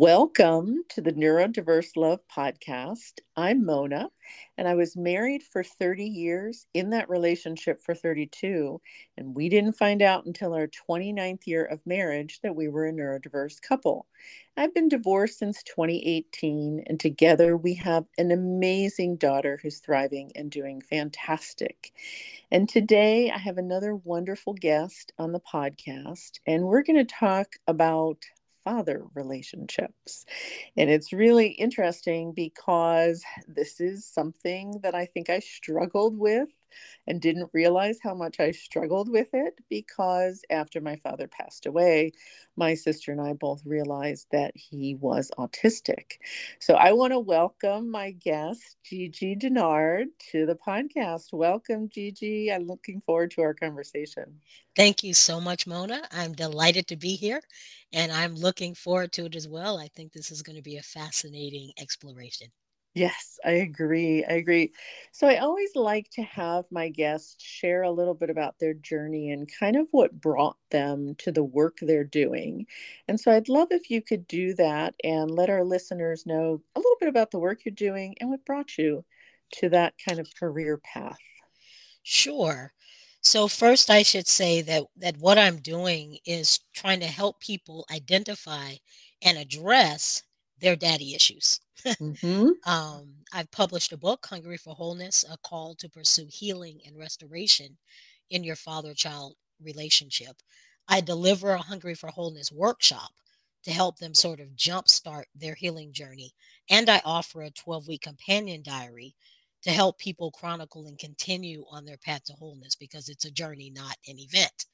Welcome to the Neurodiverse Love podcast. I'm Mona, and I was married for 30 years, in that relationship for 32, and we didn't find out until our 29th year of marriage that we were a neurodiverse couple. I've been divorced since 2018, and together we have an amazing daughter who's thriving and doing fantastic. And today I have another wonderful guest on the podcast, and we're going to talk about father relationships. And it's really interesting because this is something that I think I struggled with and didn't realize how much I struggled with it because after my father passed away, my sister and I both realized that he was autistic. So I want to welcome my guest, Giji Dennard, to the podcast. Welcome, Giji. I'm looking forward to our conversation. Thank you so much, Mona. I'm delighted to be here and I'm looking forward to it as well. I think this is going to be a fascinating exploration. Yes, I agree. I agree. So I always like to have my guests share a little bit about their journey and kind of what brought them to the work they're doing. And so I'd love if you could do that and let our listeners know a little bit about the work you're doing and what brought you to that kind of career path. Sure. So first I should say that that what I'm doing is trying to help people identify and address their daddy issues. Mm-hmm. um, I've published a book, Hungry for Wholeness, a call to pursue healing and restoration in your father child relationship. I deliver a Hungry for Wholeness workshop to help them sort of jumpstart their healing journey. And I offer a 12 week companion diary to help people chronicle and continue on their path to wholeness because it's a journey, not an event.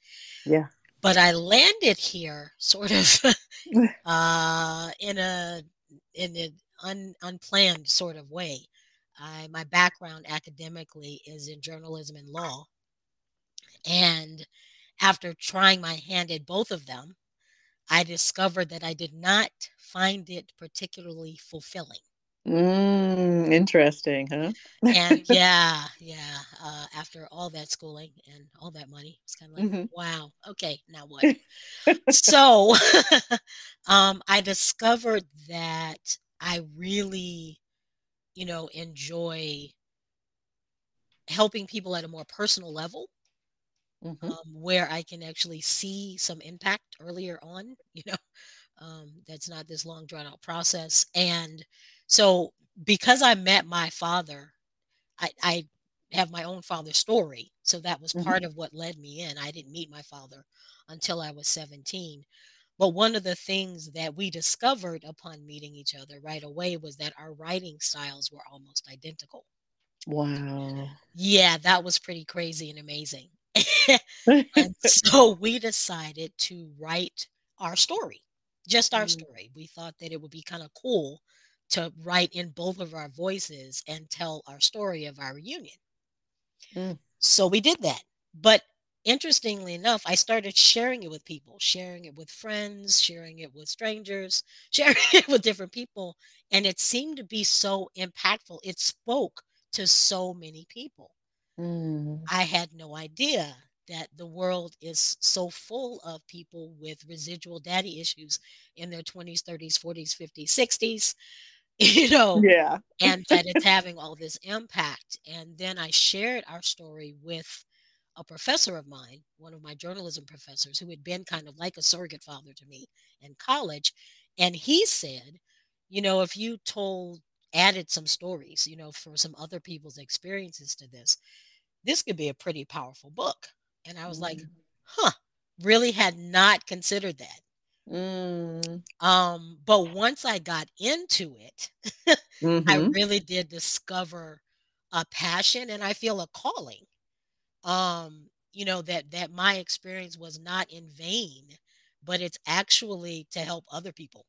Yeah. But I landed here sort of uh, in a in an un, unplanned sort of way. I, my background academically is in journalism and law. And after trying my hand at both of them, I discovered that I did not find it particularly fulfilling. Mm, interesting, huh? and yeah, yeah. Uh, after all that schooling and all that money, it's kind of like, mm-hmm. wow, okay, now what? so um, I discovered that I really, you know, enjoy helping people at a more personal level. Mm-hmm. Um, where I can actually see some impact earlier on, you know, um, that's not this long drawn out process. And so because I met my father, I, I have my own father's story. So that was mm-hmm. part of what led me in. I didn't meet my father until I was 17. But one of the things that we discovered upon meeting each other right away was that our writing styles were almost identical. Wow. Yeah, that was pretty crazy and amazing. and so we decided to write our story, just our mm. story. We thought that it would be kind of cool to write in both of our voices and tell our story of our reunion. Mm. So we did that. But interestingly enough, I started sharing it with people, sharing it with friends, sharing it with strangers, sharing it with different people. And it seemed to be so impactful. It spoke to so many people. Mm. I had no idea that the world is so full of people with residual daddy issues in their 20s, 30s, 40s, 50s, 60s you know yeah. and that it's having all this impact and then i shared our story with a professor of mine one of my journalism professors who had been kind of like a surrogate father to me in college and he said you know if you told added some stories you know for some other people's experiences to this this could be a pretty powerful book. And i was mm-hmm. like huh really had not considered that Mm. Um, but once I got into it, mm-hmm. I really did discover a passion and I feel a calling. Um, you know, that that my experience was not in vain, but it's actually to help other people.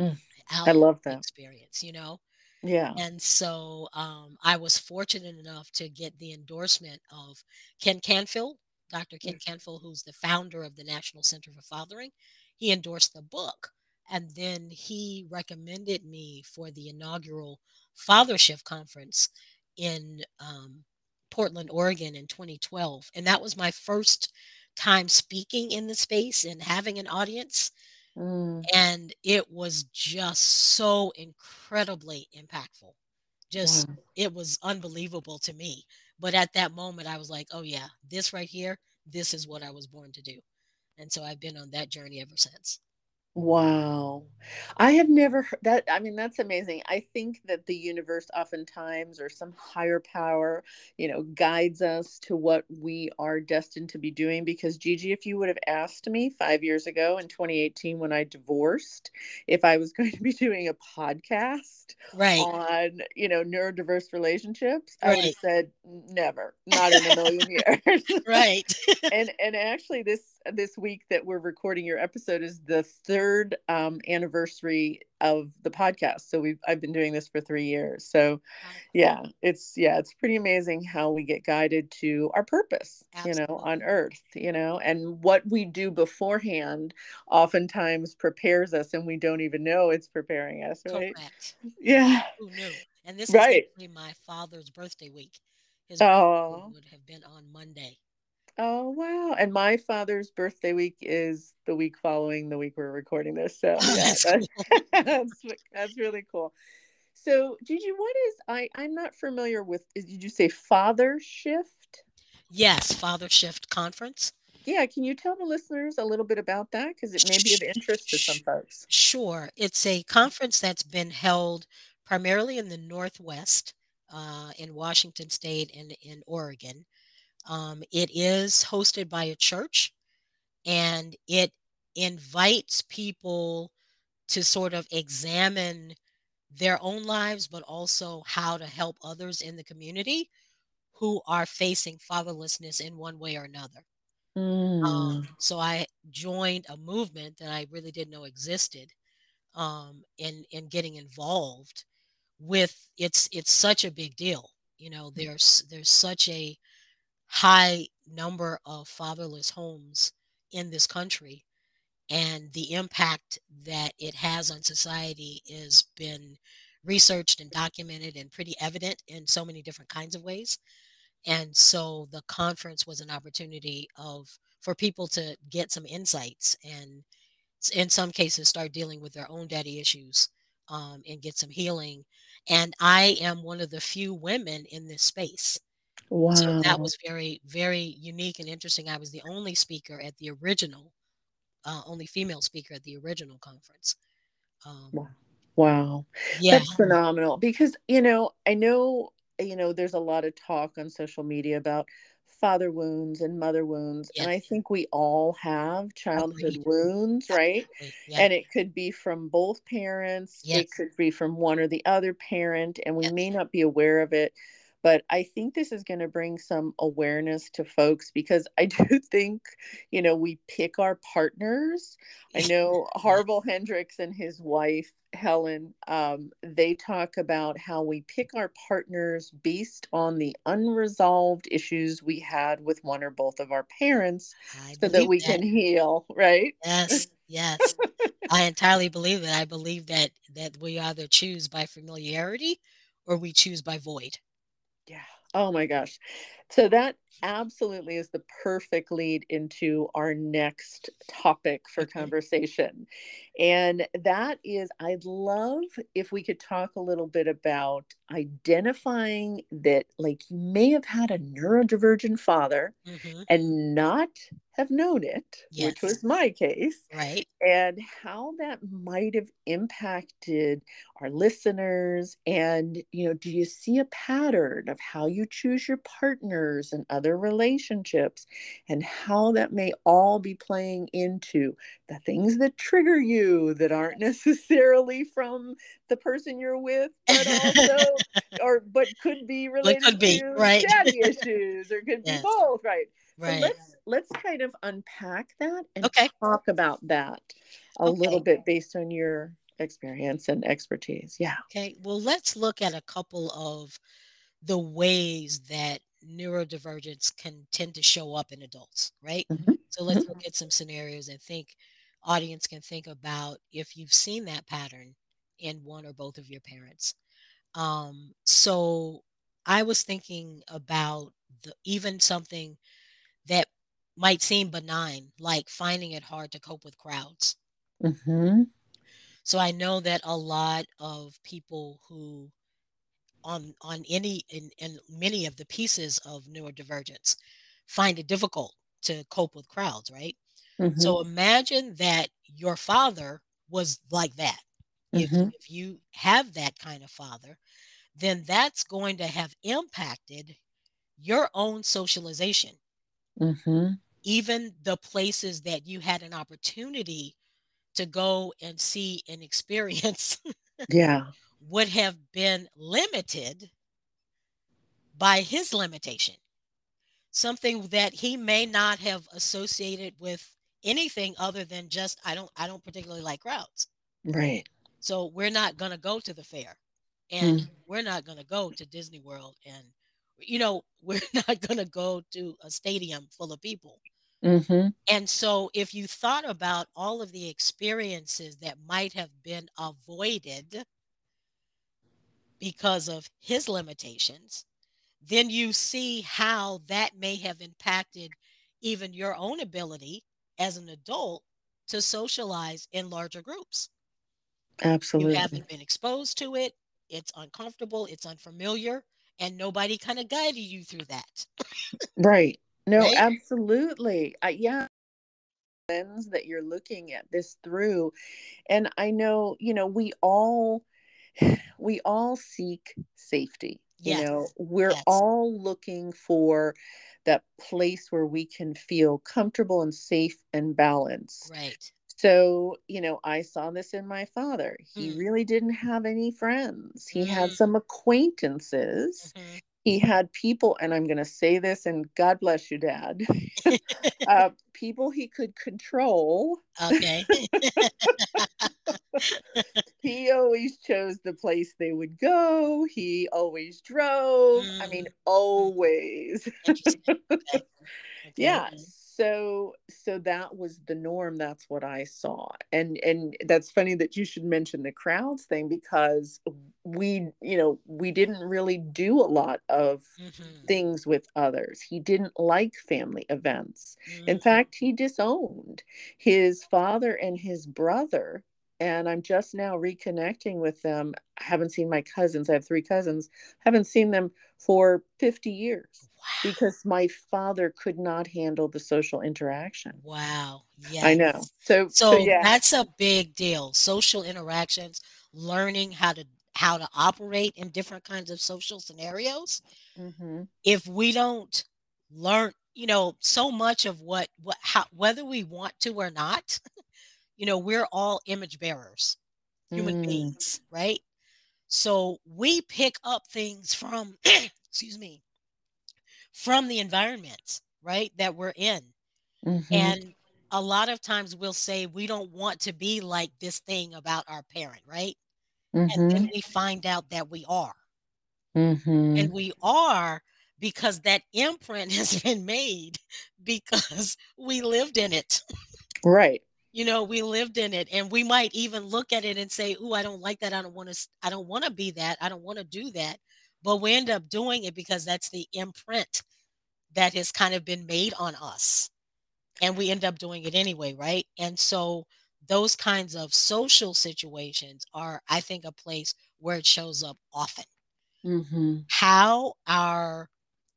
Mm. I love that experience, you know. Yeah. And so um, I was fortunate enough to get the endorsement of Ken Canfield, Dr. Ken mm. Canfield, who's the founder of the National Center for Fathering he endorsed the book. And then he recommended me for the inaugural Father Shift Conference in um, Portland, Oregon in 2012. And that was my first time speaking in the space and having an audience. Mm. And it was just so incredibly impactful. Just Wow. it was unbelievable to me. But at that moment, I was like, "Oh, yeah. This right here, this is what I was born to do." And so I've been on that journey ever since. Wow. I have never heard that I mean, that's amazing. I think that the universe oftentimes or some higher power, you know, guides us to what we are destined to be doing because Giji, if you would have asked me 5 years ago in 2018 when I divorced, if I was going to be doing a podcast Right. on, you know, neurodiverse relationships, I would have said never, not in a million years. Right. and and actually this this week that we're recording your episode is the third um, anniversary of the podcast so we've i've been doing this for three years so yeah it's yeah it's pretty amazing how we get guided to our purpose you know on earth you know and what we do beforehand oftentimes prepares us and we don't even know it's preparing us right Correct. yeah Who knew? And this is right my father's birthday week. His birthday oh would have been on Monday. Oh wow. And my father's birthday week is the week following the week we're recording this. So Oh, yeah, that's cool. that's that's really cool. So Giji, what is I I'm not familiar with is did you say father shift? Yes, Father Shift Conference. Yeah, can you tell the listeners a little bit about that? Because it may be of interest to some folks. Sure. It's a conference that's been held primarily in the Northwest, uh, in Washington State and in Oregon. Um, it is hosted by a church and it invites people to sort of examine their own lives, but also how to help others in the community who are facing fatherlessness in one way or another. Mm, Um, so I joined a movement that I really didn't know existed um, in in getting involved with it's it's such a big deal. You know, there's there's such a high number of fatherless homes in this country and the impact that it has on society has been researched and documented and pretty evident in so many different kinds of ways. And so the conference was an opportunity of for people to get some insights and in some cases start dealing with their own daddy issues um, and get some healing. And i am one of the few women in this space so that was very very unique and interesting i was the only speaker at the original uh, only female speaker at the original conference um, Wow. Wow. yeah That's phenomenal because, you know, I know, you know, there's a lot of talk on social media about father wounds and mother wounds. And I think we all have childhood agreed wounds, right? And it could be from both parents, yes. it could be from one or the other parent, and we may not be aware of it. But I think this is going to bring some awareness to folks because I do think, you know, we pick our partners I know Harville Hendrix and his wife Helen. Um, they talk about how we pick our partners based on the unresolved issues we had with one or both of our parents, i so that we that can heal. Right? yes yes I entirely believe that. I believe that that we either choose by familiarity or we choose by void. Oh my gosh. So that absolutely is the perfect lead into our next topic for conversation. And that is, I'd love if we could talk a little bit about identifying that, like, you may have had a neurodivergent father Mhm. and not have known it, which was my case Right. and how that might have impacted our listeners and you know do you see a pattern of how you choose your partners and other relationships and how that may all be playing into the things that trigger you that aren't necessarily from the person you're with but also or but could be related could be, to right. daddy issues or could be both right so Right. let's let's kind of unpack that and Okay. talk about that a little bit based on your experience and expertise. Yeah. Okay. Well, let's look at a couple of the ways that neurodivergence can tend to show up in adults, right? Mhm, So let's mhm. look at some scenarios and think audience can think about if you've seen that pattern in one or both of your parents. Um, so I was thinking about the even something that might seem benign, like finding it hard to cope with crowds. Mm-hmm. So I know that a lot of people who on on any in, in many of the pieces of neurodivergence find it difficult to cope with crowds, right? Mm-hmm. So imagine that your father was like that. If, Mm-hmm. if you have that kind of father, then that's going to have impacted your own socialization. Mm-hmm. Even the places that you had an opportunity to go and see and experience Yeah. Would have been limited by his limitation. Something that he may not have associated with anything other than just I don't I don't particularly like crowds. Right. So we're not going to go to the fair and Mm. we're not going to go to Disney World and you know, we're not going to go to a stadium full of people. Mm-hmm. And so if you thought about all of the experiences that might have been avoided because of his limitations, then you see how that may have impacted even your own ability as an adult to socialize in larger groups. Absolutely. You haven't been exposed to it, it's uncomfortable, it's unfamiliar, and nobody kind of guided you through that. Right. No, Right? absolutely. I, yeah. Lens that you're looking at this through. And I know, you know, we all we all seek safety. You know, we're Yes. all looking for that place where we can feel comfortable and safe and balanced. Right. So, you know, I saw this in my father. He Mm. really didn't have any friends. He had Mm. some acquaintances. Mhm. He had people, and I'm going to say this, and God bless you, Dad. uh, people he could control. Okay. He always chose the place they would go. He always drove. I mean, Mm. always. Interesting. Okay. yeah Okay. So so that was the norm that's what i saw and and that's funny that you should mention the crowds thing because we you know we didn't really do a lot of Mhm. things with others he didn't like family events in Mhm. fact he disowned his father and his brother and i'm just now reconnecting with them i haven't seen my cousins i have three cousins haven't seen them for 50 years Wow. because my father could not handle the social interaction. Wow. Yeah. I know. So, so, So yeah. that's a big deal. Social interactions, learning how to how to operate in different kinds of social scenarios. hmm If we don't learn, you know, so much of what what how whether we want to or not, you know, we're all image bearers, human Mm, beings, right? So we pick up things from excuse me, from the environment, right, that we're in. mhm, And a lot of times we'll say we don't want to be like this thing about our parent, right? And then mhm, we find out that we are. mhm. And we are because that imprint has been made because we lived in it. Right. You know, we lived in it and we might even look at it and say, "Ooh, I don't like that. I don't want to I don't want to be that. I don't want to do that." But we end up doing it because that's the imprint that has kind of been made on us. And we end up doing it anyway, right? And so those kinds of social situations are I think a place where it shows up often. hmm How our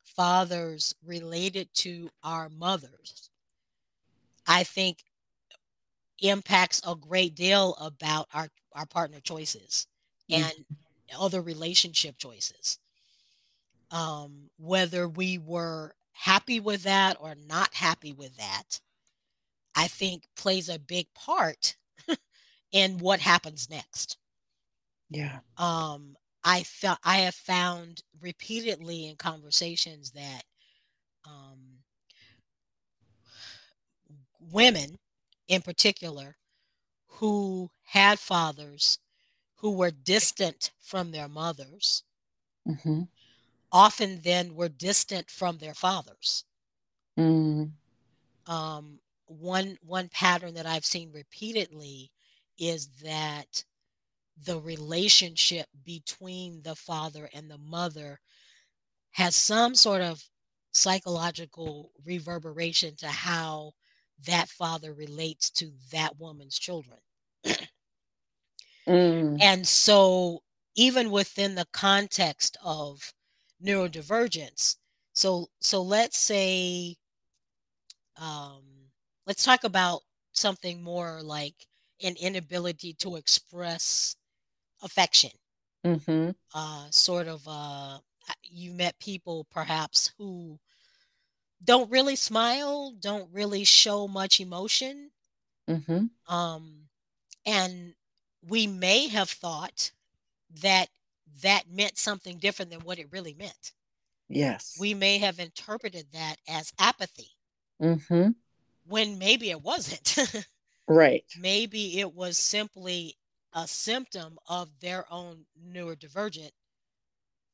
fathers related to our mothers, I think impacts a great deal about our our partner choices Mm. and other relationship choices. Um, whether we were happy with that or not happy with that, I think plays a big part in what happens next. Yeah. Um, I felt I have found repeatedly in conversations that um, women, in particular, who had fathers who were distant from their mothers, hmm often then were distant from their fathers. Mm. Um, one one pattern that I've seen repeatedly is that the relationship between the father and the mother has some sort of psychological reverberation to how that father relates to that woman's children. mm. And so, even within the context of neurodivergence, so so let's say, um, let's talk about something more like an inability to express affection. Mm-hmm. Uh, sort of, uh, you met people perhaps who don't really smile, don't really show much emotion. Mm-hmm. Um, and we may have thought that that meant something different than what it really meant. Yes. We may have interpreted that as apathy. Mm-hmm. When maybe it wasn't. right. Maybe it was simply a symptom of their own neurodivergent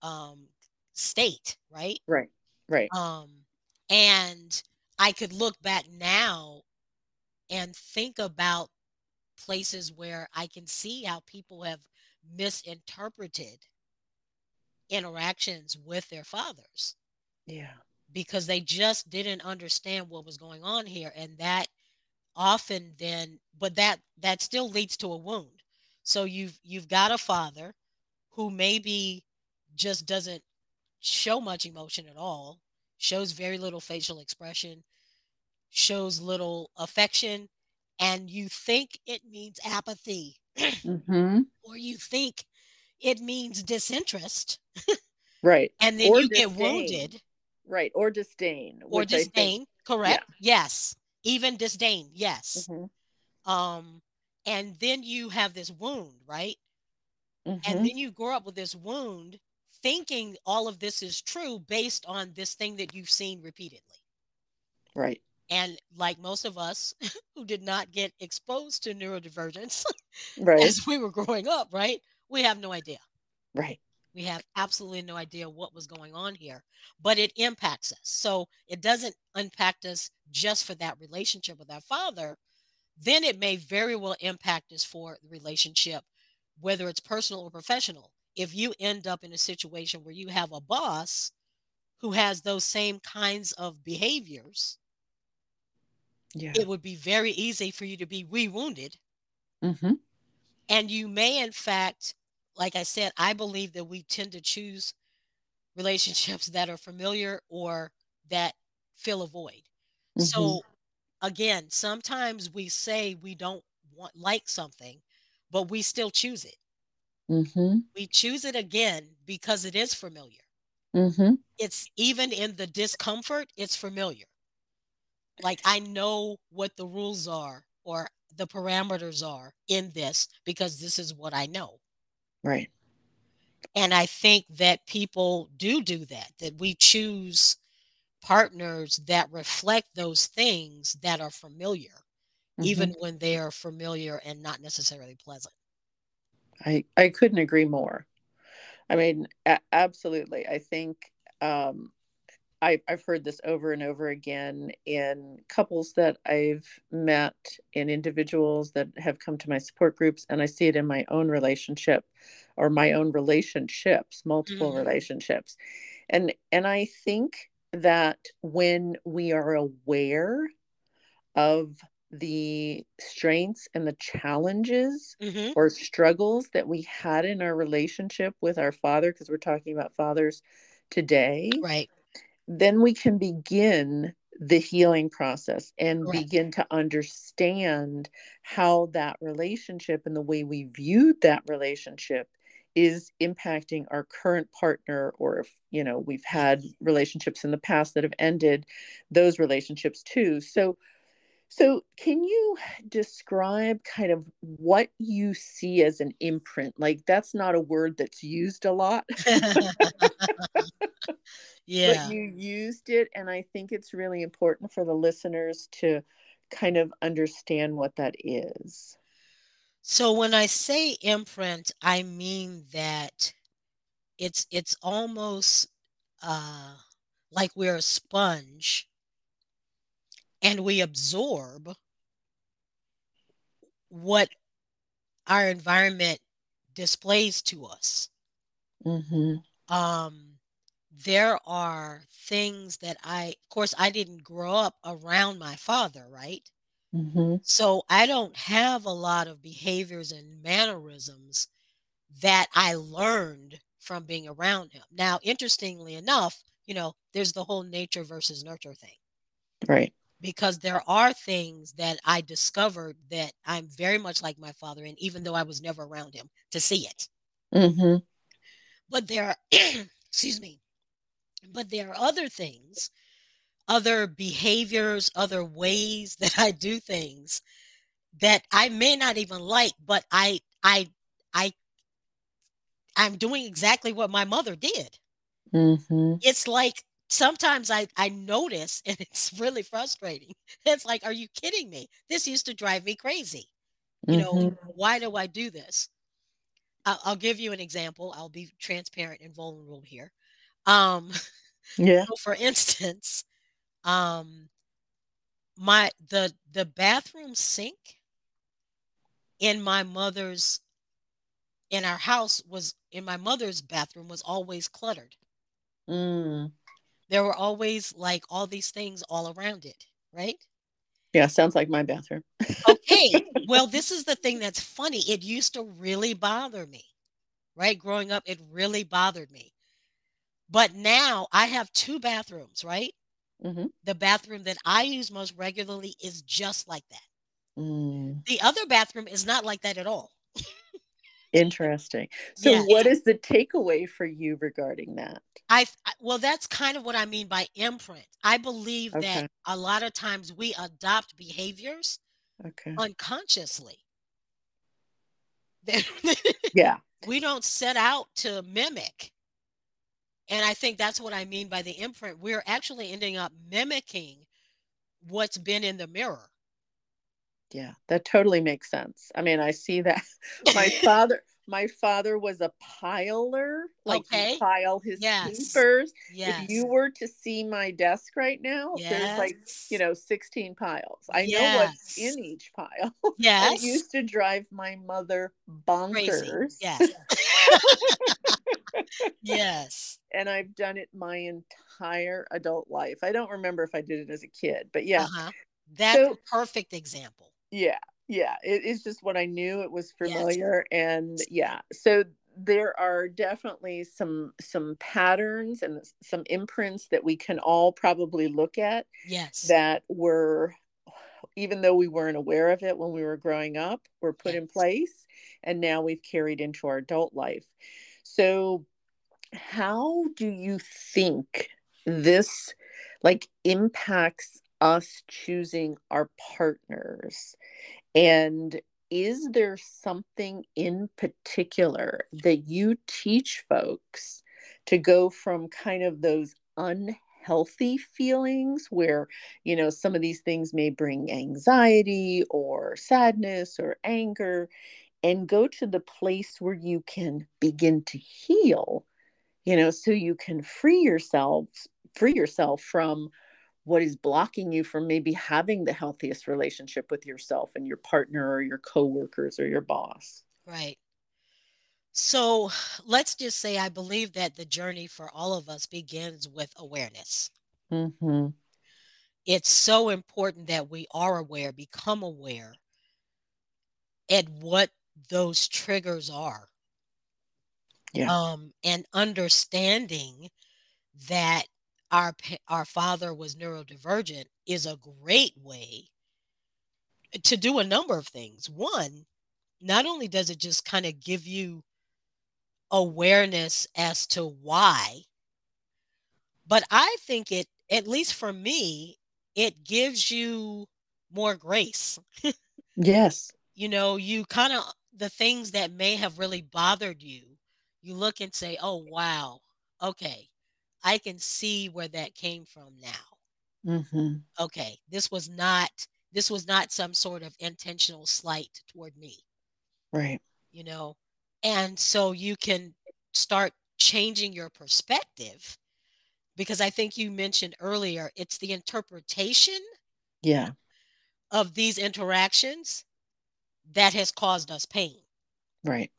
um, state, right? Right. Right. Um, and I could look back now and think about places where I can see how people have misinterpreted interactions with their fathers. Yeah. Because they just didn't understand what was going on here and that often then but that that still leads to a wound. So you've you've got a father who maybe just doesn't show much emotion at all, shows very little facial expression, shows little affection, and you think it means apathy, mm-hmm. or you think it means disinterest. right. And then or you disdain. get wounded. Right. Or disdain. Or disdain. Think, correct. Yeah. Yes. Even disdain. Yes. Mm-hmm. Um, and then you have this wound, right? Mm-hmm. And then you grow up with this wound thinking all of this is true based on this thing that you've seen repeatedly. Right. And like most of us who did not get exposed to neurodivergence right. as we were growing up, right? We have no idea. Right. We have absolutely no idea what was going on here, but it impacts us. So it doesn't impact us just for that relationship with our father. Then it may very well impact us for the relationship, whether it's personal or professional if you end up in a situation where you have a boss who has those same kinds of behaviors, yeah. it would be very easy for you to be re-wounded. Mm-hmm. And you may, in fact, like I said, I believe that we tend to choose relationships that are familiar or that fill a void. Mm-hmm. So again, sometimes we say we don't want like something, but we still choose it. Mm-hmm. We choose it again because it is familiar. Mm-hmm. It's even in the discomfort, it's familiar. Like I know what the rules are or the parameters are in this because this is what I know. Right. And I think that people do do that, that we choose partners that reflect those things that are familiar, mm-hmm. even when they are familiar and not necessarily pleasant. I I couldn't agree more. I mean, a- absolutely. I think um, I, I've heard this over and over again in couples that I've met, in individuals that have come to my support groups, and I see it in my own relationship or my own relationships, multiple mm-hmm. relationships, and and I think that when we are aware of the strengths and the challenges mm-hmm. or struggles that we had in our relationship with our father, because we're talking about fathers today. Right. Then we can begin the healing process and Correct. begin to understand how that relationship and the way we viewed that relationship is impacting our current partner or if you know we've had relationships in the past that have ended those relationships too so so, can you describe kind of what you see as an imprint? Like, that's not a word that's used a lot. yeah. But you used it. And I think it's really important for the listeners to kind of understand what that is. So, when I say imprint, I mean that it's it's almost uh, like we're a sponge and we absorb what our environment displays to us. Mm-hmm. Um, there are things that I, of course, I didn't grow up around my father, right? Mm-hmm. So I don't have a lot of behaviors and mannerisms that I learned from being around him. Now, interestingly enough, you know, there's the whole nature versus nurture thing. Right. Because there are things that I discovered that I'm very much like my father, and even though I was never around him to see it. Mm-hmm. But there are, excuse me, but there are other things, other behaviors, other ways that I do things that I may not even like, but I, I, I, I'm doing exactly what my mother did. Mm-hmm. It's like sometimes I, I notice and it's really frustrating. It's like, are you kidding me? This used to drive me crazy. You mm-hmm. know, why do I do this? I'll, I'll, give you an example. I'll be transparent and vulnerable here. Um, yeah. So for instance, um, my the the bathroom sink in my mother's in our house was in my mother's bathroom was always cluttered. Mm. There were always like all these things all around it, right? Yeah, sounds like my bathroom. okay. Well, this is the thing that's funny. It used to really bother me, right? Growing up, it really bothered me. But now I have two bathrooms, right? Mm-hmm. The bathroom that I use most regularly is just like that. Mm. The other bathroom is not like that at all. Interesting. So, what is the takeaway for you regarding that? I well, that's kind of what I mean by imprint. I believe okay. that a lot of times we adopt behaviors okay. unconsciously. yeah. We don't set out to mimic. And I think that's what I mean by the imprint. We're actually ending up mimicking what's been in the mirror. Yeah, that totally makes sense. I mean, I see that my father my father was a piler, like okay. he pile his yes. papers. Yes. If you were to see my desk right now, yes. there's like, you know, 16 piles. I yes. know what's in each pile. Yes. it used to drive my mother bonkers. Crazy. Yes. yes. And I've done it my entire adult life. I don't remember if I did it as a kid, but yeah. Uh-huh. That's so, a perfect example. Yeah. Yeah. It is just what I knew. It was familiar. Yes. And yeah. So there are definitely some some patterns and some imprints that we can all probably look at yes that were even though we weren't aware of it when we were growing up were put yes. in place and now we've carried into our adult life so how do you think this like impacts us choosing our partners? And is there something in particular that you teach folks to go from kind of those unhealthy feelings where, you know, some of these things may bring anxiety or sadness or anger and go to the place where you can begin to heal, you know, so you can free yourself, free yourself from what is blocking you from maybe having the healthiest relationship with yourself and your partner or your coworkers or your boss. Right. So let's just say I believe that the journey for all of us begins with awareness. Mm-hmm. It's so important that we are aware, become aware at what those triggers are. Yeah. Um, and understanding that our our father was neurodivergent is a great way to do a number of things. One, not only does it just kind of give you awareness as to why, but I think it, at least for me, it gives you more grace. yes. You know, you kind of, the things that may have really bothered you, you look and say, oh, wow, okay, I can see where that came from now. Mm-hmm. Okay, this was not this was not some sort of intentional slight toward me. Right. You know, and so you can start changing your perspective because I think you mentioned earlier it's the interpretation yeah of these interactions that has caused us pain. Right.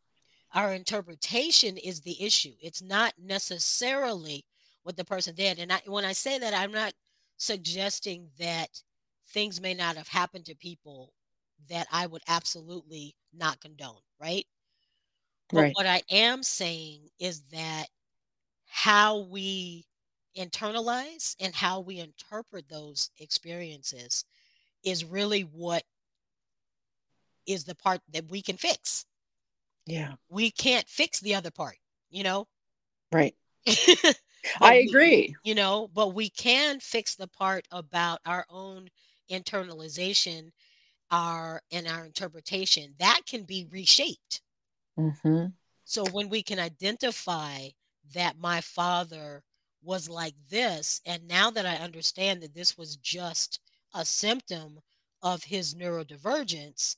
Our interpretation is the issue. It's not necessarily what the person did. And I, when I say that, I'm not suggesting that things may not have happened to people that I would absolutely not condone, right? But Right. what I am saying is that how we internalize and how we interpret those experiences is really what is the part that we can fix. Yeah. We can't fix the other part, you know? Right. But I we- agree. you know, but we can fix the part about our own internalization, our and our interpretation. That can be reshaped. hmm So when we can identify that my father was like this, and now that I understand that this was just a symptom of his neurodivergence,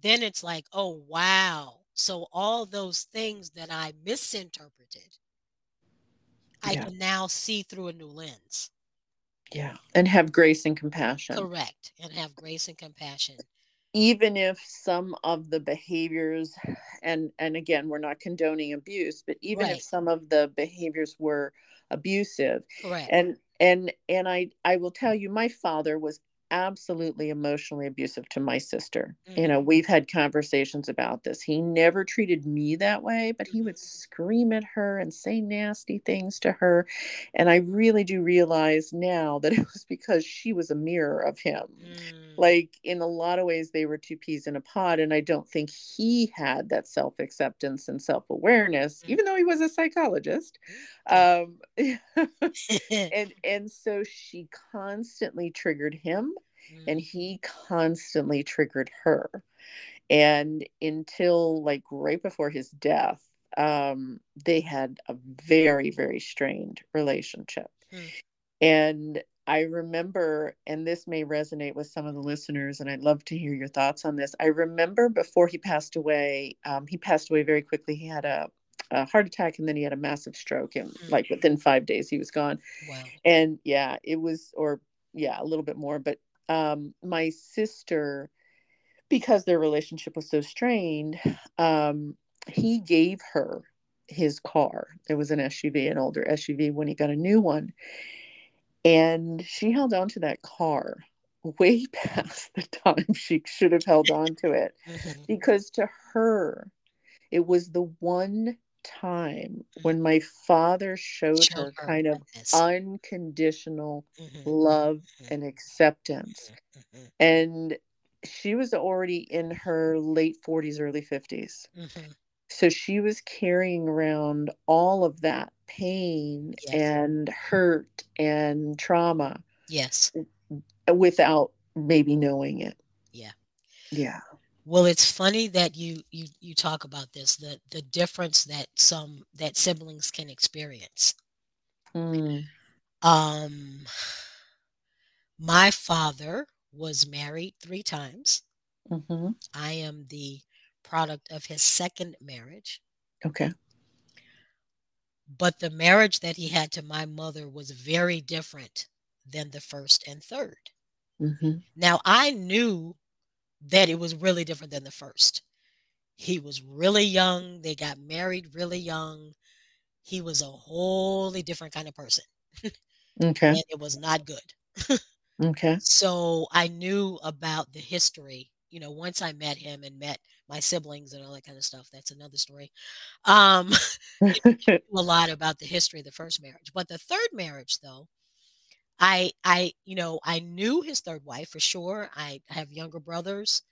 then it's like, oh, wow. So all those things that I misinterpreted, I Yeah. can now see through a new lens. Yeah. And have grace and compassion. Correct. And have grace and compassion. Even if some of the behaviors and and again, we're not condoning abuse, but even Right. if some of the behaviors were abusive Correct. and and and I I will tell you my father was absolutely emotionally abusive to my sister. You know, we've had conversations about this. He never treated me that way, but he would Mhm. scream at her and say nasty things to her. And I really do realize now that it was because she was a mirror of him. Mm, Like in a lot of ways they were two peas in a pod and I don't think he had that self-acceptance and self-awareness Mm. even though he was a psychologist. Um and and so she constantly triggered him and Mm, he constantly triggered her and until like right before his death um they had a very very strained relationship Hmm. and i remember and this may resonate with some of the listeners and i'd love to hear your thoughts on this i remember before he passed away um, he passed away very quickly he had a, a heart attack and then he had a massive stroke and Mm. like within five days he was gone wow. and yeah it was or yeah a little bit more but um my sister because their relationship was so strained um he gave her his car it was an suv an older suv when he got a new one and she held on to that car way past the time she should have held on to it Mhm. because to her it was the one time when my father showed her kind of unconditional Mhm, love mhm, and acceptance. mhm, And she was already in her late 40s, early 50s. mhm. So she was carrying around all of that pain Yes. and hurt and trauma Yes. without maybe knowing it. Yeah. Yeah. Well, it's funny that you you you talk about this the the difference that some that siblings can experience. Mm, Um, my father was married three times. hmm I am the product of his second marriage, Okay. but the marriage that he had to my mother was very different than the first and third. hmm Now I knew that it was really different than the first. He was really young. They got married really young. He was a wholly different kind of person, Okay. and it was not good. Okay. So I knew about the history. You know, once I met him and met my siblings and all that kind of stuff. That's another story. Um, a lot about the history of the first marriage, but the third marriage, though, I, I, you know, I knew his third wife for sure. I have younger brothers,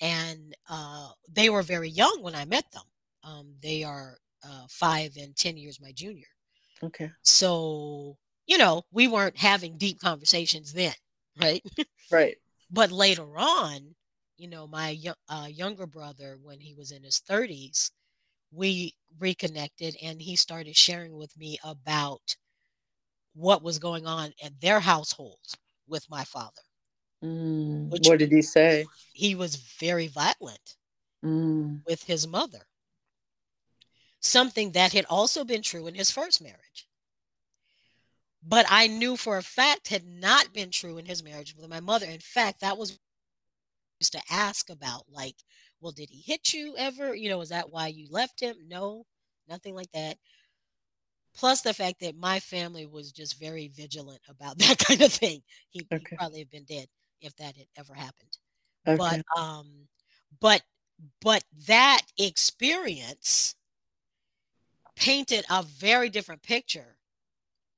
and uh, they were very young when I met them. Um, they are uh, five and ten years my junior. okay. So, you know, we weren't having deep conversations then, right? Right. But later on, you know, my uh, younger brother, when he was in his 30s, we reconnected and he started sharing with me about what was going on at their household with my father. Mm, Which what did he say? He was very violent Mm, with his mother, something that had also been true in his first marriage. But I knew for a fact had not been true in his marriage with my mother. In fact, that was used to ask about like, well, did he hit you ever? You know, is that why you left him? No, nothing like that. Plus the fact that my family was just very vigilant about that kind of thing. He, he'd probably have been dead if that had ever happened. Okay. But um, but but that experience painted a very different picture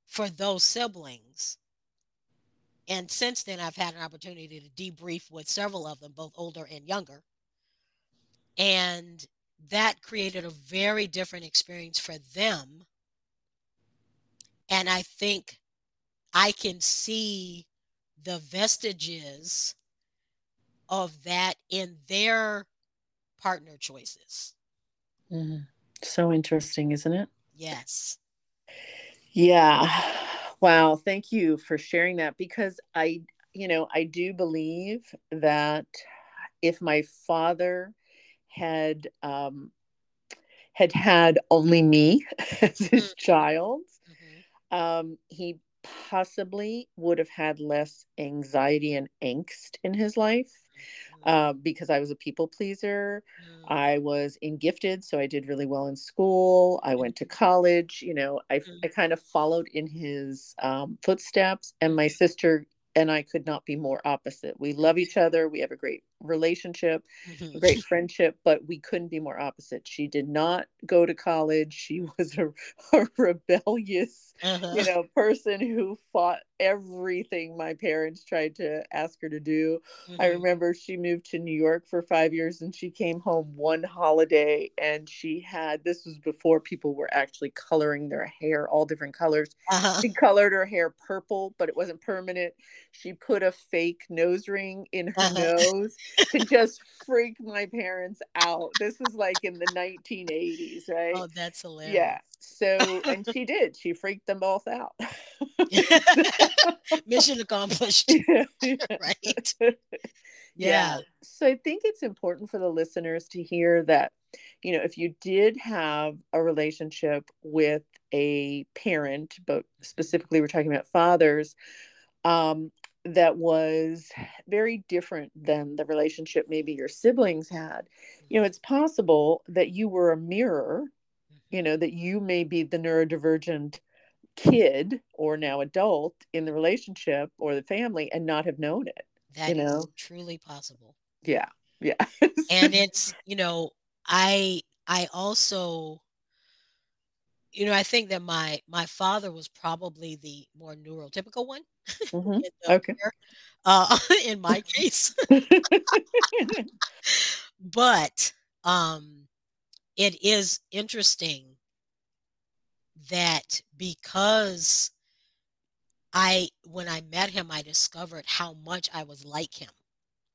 for those siblings. And since then, I've had an opportunity to debrief with several of them, both older and younger. And that created a very different experience for them. And I think I can see the vestiges of that in their partner choices. Mm-hmm. So interesting, isn't it? Yes. Yeah. Wow. Thank you for sharing that because I, you know, I do believe that if my father had um, had had only me as his mm-hmm. child. Um, he possibly would have had less anxiety and angst in his life uh, because I was a people pleaser. Mm. I was in gifted, so I did really well in school. I went to college. You know, I, mm. I kind of followed in his um, footsteps, and my sister and I could not be more opposite. We love each other. We have a great relationship, mm-hmm. great friendship, but we couldn't be more opposite. She did not go to college. She was a, a rebellious, uh-huh. you know, person who fought everything my parents tried to ask her to do. Mm-hmm. I remember she moved to New York for 5 years and she came home one holiday and she had this was before people were actually coloring their hair all different colors. Uh-huh. She colored her hair purple, but it wasn't permanent. She put a fake nose ring in her uh-huh. nose to just freak my parents out. This was like in the 1980s, right? Oh, that's hilarious. Yeah. So, and she did. She freaked them both out. Mission accomplished. right. Yeah. yeah. So I think it's important for the listeners to hear that, you know, if you did have a relationship with a parent, but specifically we're talking about fathers, um, that was very different than the relationship maybe your siblings had. You know, it's possible that you were a mirror, you know, that you may be the neurodivergent kid or now adult in the relationship or the family and not have known it. That you know? truly possible. Yeah. Yeah. and it's, you know, I I also you know, I think that my my father was probably the more neurotypical one. Mm-hmm. okay. Uh, in my case, but um, it is interesting that because I, when I met him, I discovered how much I was like him.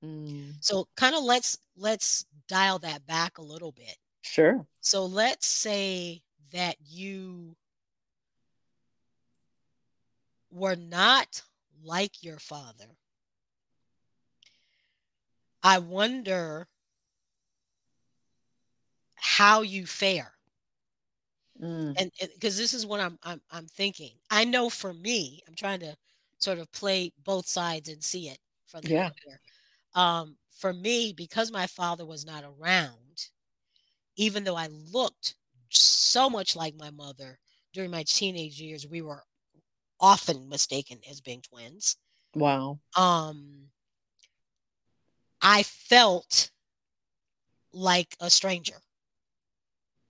Mm. So, kind of let's let's dial that back a little bit. Sure. So let's say that you were not like your father, I wonder how you fare. Mm. And because this is what I'm, I'm I'm thinking. I know for me, I'm trying to sort of play both sides and see it from the yeah. Um, for me, because my father was not around, even though I looked so much like my mother during my teenage years. We were often mistaken as being twins. Wow. Um I felt like a stranger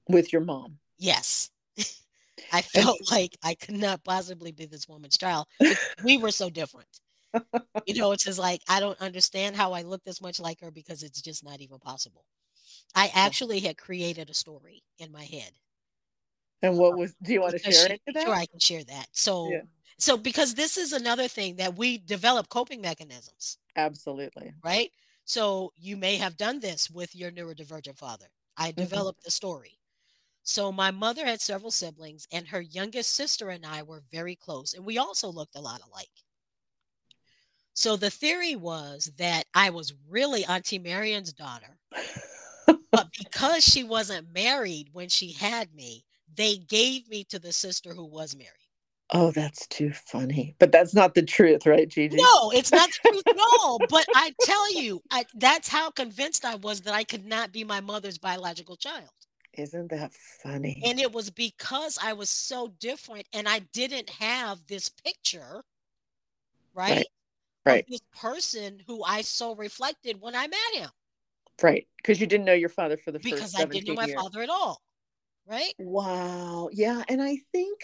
with your mom. Yes. I felt like I could not possibly be this woman's child. We were so different. you know, it's just like I don't understand how I look this much like her because it's just not even possible. I actually had created a story in my head. And what was? Do you want to share it? Sure, I can share that. So, yeah. so because this is another thing that we develop coping mechanisms. Absolutely. Right. So you may have done this with your neurodivergent father. I mm-hmm. developed mm-hmm. the story. So my mother had several siblings, and her youngest sister and I were very close, and we also looked a lot alike. So the theory was that I was really Auntie Marion's daughter but because she wasn't married when she had me, they gave me to the sister who was married. Oh, that's too funny. But that's not the truth, right, Giji? No, it's not the truth at all. But I tell you, I, that's how convinced I was that I could not be my mother's biological child. Isn't that funny? And it was because I was so different and I didn't have this picture, right, right. right. this person who I so reflected when I met him. Right. Because you didn't know your father for the because first I didn't know my years. father at all. Right? Wow. Yeah, and I think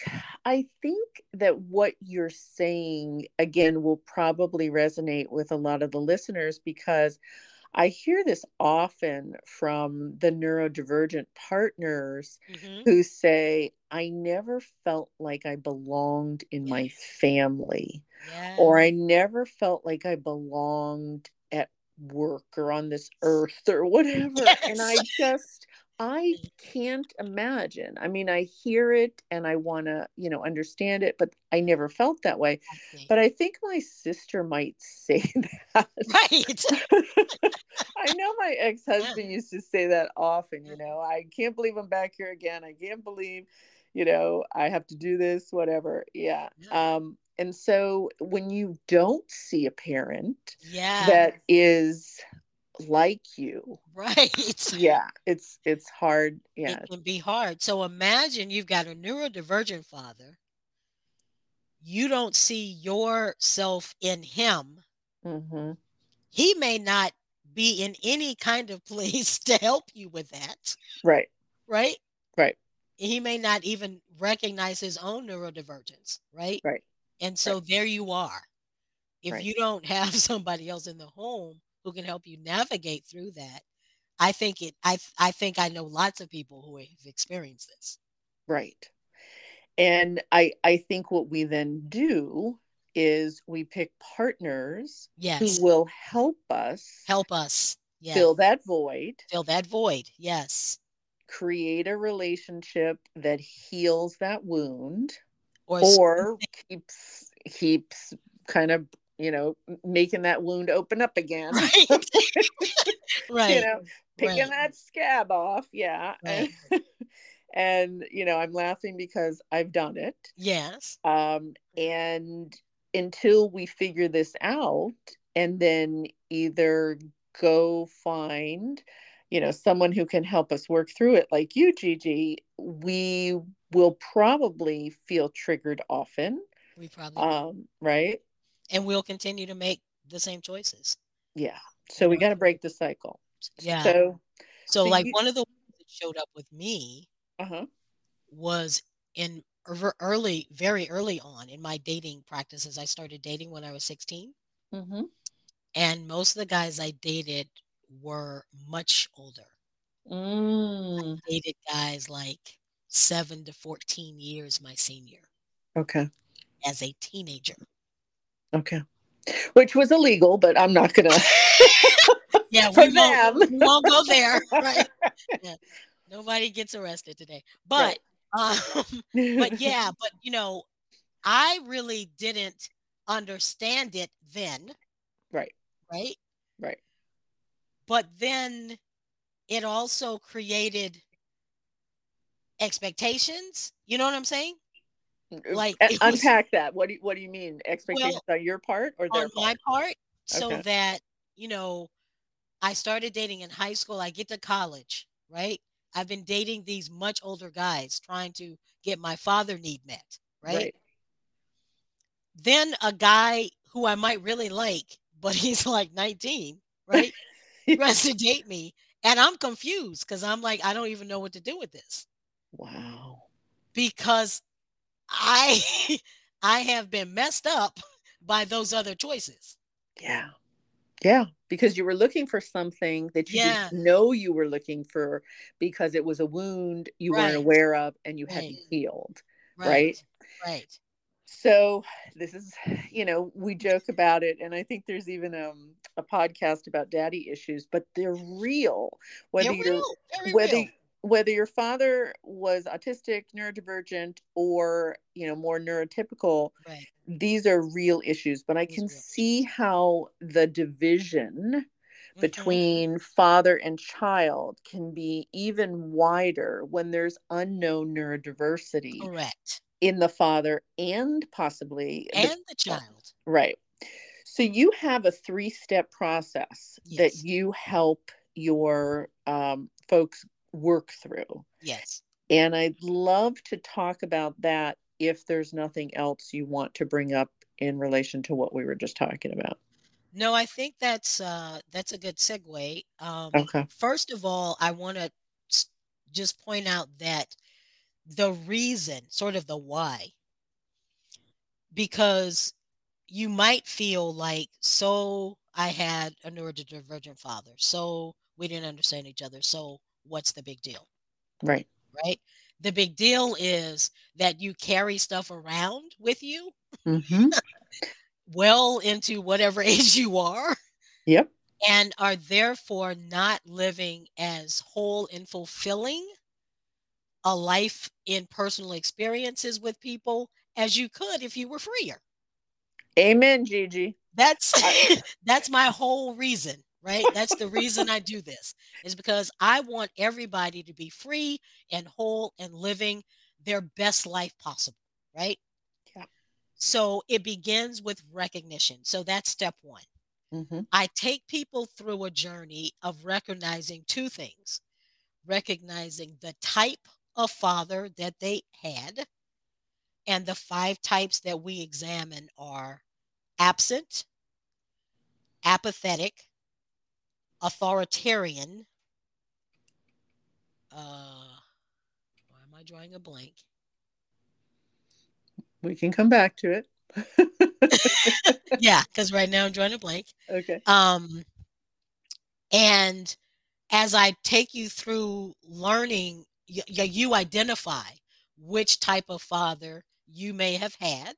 I think that what you're saying again will probably resonate with a lot of the listeners because I hear this often from the neurodivergent partners Mhm. who say, I never felt like I belonged in my family, Yeah. or I never felt like I belonged at work or on this earth or whatever. And I just, I can't imagine. I mean, I hear it and I want to, you know, understand it, but I never felt that way. See. But I think my sister might say that. right. I know my ex husband used to say that often, you know, I can't believe I'm back here again. I can't believe, you know, I have to do this, whatever. Yeah. Yeah. Um, and so when you don't see a parent Yeah. that is like you, right. yeah, it's it's hard. Yeah. It can be hard. So imagine you've got a neurodivergent father. You don't see yourself in him. hmm He may not be in any kind of place to help you with that, Right. right? Right. He may not even recognize his own neurodivergence, right? Right. And so there you are. If Right. you don't have somebody else in the home who can help you navigate through that, I think it I I think I know lots of people who have experienced this. Right. And I I think what we then do is we pick partners Yes. who will help us Help us. Yeah. fill that void, Fill that void. Yes. create a relationship that heals that wound Or, or keeps keeps kind of, you know, making that wound open up again. right. right. You know, picking right. that scab off, yeah. Right. And, and you know, I'm laughing because I've done it. Yes. um, and until we figure this out and then either go find you know someone who can help us work through it like you giji we will probably feel triggered often We probably um, right and we'll continue to make the same choices. yeah so we got to break the cycle Yeah. so So, so like you- one of the ones that showed up with me uh-huh was in early, very early on in my dating practices. I started dating when I was 16, mm-hmm. and most of the guys I dated were much older. mm, Dated guys like seven to 14 years my senior okay as a teenager. Okay which was illegal but i'm not gonna Yeah, For we won't, we won't go there. Right? Yeah. Nobody gets arrested today. But um, but yeah, but you know, I really didn't understand it then, right right? right But then it also created expectations. You know what I'm saying? Like, was- unpack that what do you, what do you mean expectations on your part or their on my part? part, so Okay. that you know, I started dating in high school. I get to college, right? I've been dating these much older guys, trying to get my father need met, right? Then a guy who I might really like, but he's like 19, right? Tries to date me, and I'm confused because I'm like, I don't even know what to do with this wow because I I have been messed up by those other choices. yeah yeah because you were looking for something that you Yeah. didn't know you were looking for because it was a wound you Right. weren't aware of and you Right. hadn't healed Right. Right. Right. so this is you know we joke about it and i think there's even um, a podcast about daddy issues but they're real whether They're you're real. Very whether real. Whether your father was autistic neurodivergent or you know more neurotypical Right. these are real issues but i These can see how the division Mhm. between father and child can be even wider when there's unknown neurodiversity Correct. in the father and possibly the And the child. Right. So you have a three step process that you help your um, folks work through. Yes. And I'd love to talk about that if there's nothing else you want to bring up in relation to what we were just talking about? No, I think that's uh, that's a good segue. Um, Okay. First of all, I want to just point out that the reason, sort of the why, because you might feel like, so I had a neurodivergent father, so we didn't understand each other. So what's the big deal? Right. Right. The big deal is that you carry stuff around with you Mm-hmm. well into whatever age you are Yep. and are therefore not living as whole and fulfilling a life in personal experiences with people as you could if you were freer. Amen, Giji. That's that's my whole reason, right? That's the reason I do this. Is because I want everybody to be free and whole and living their best life possible, right? Yeah. So it begins with recognition. So that's step 1. Mm-hmm. I take people through a journey of recognizing two things recognizing the type of father that they had. And the five types that we examine are absent, apathetic, authoritarian. Uh, why am I drawing a blank? We can come back to it. yeah, because right now I'm drawing a blank. Okay. Um, and as I take you through learning, y- you identify which type of father you may have had.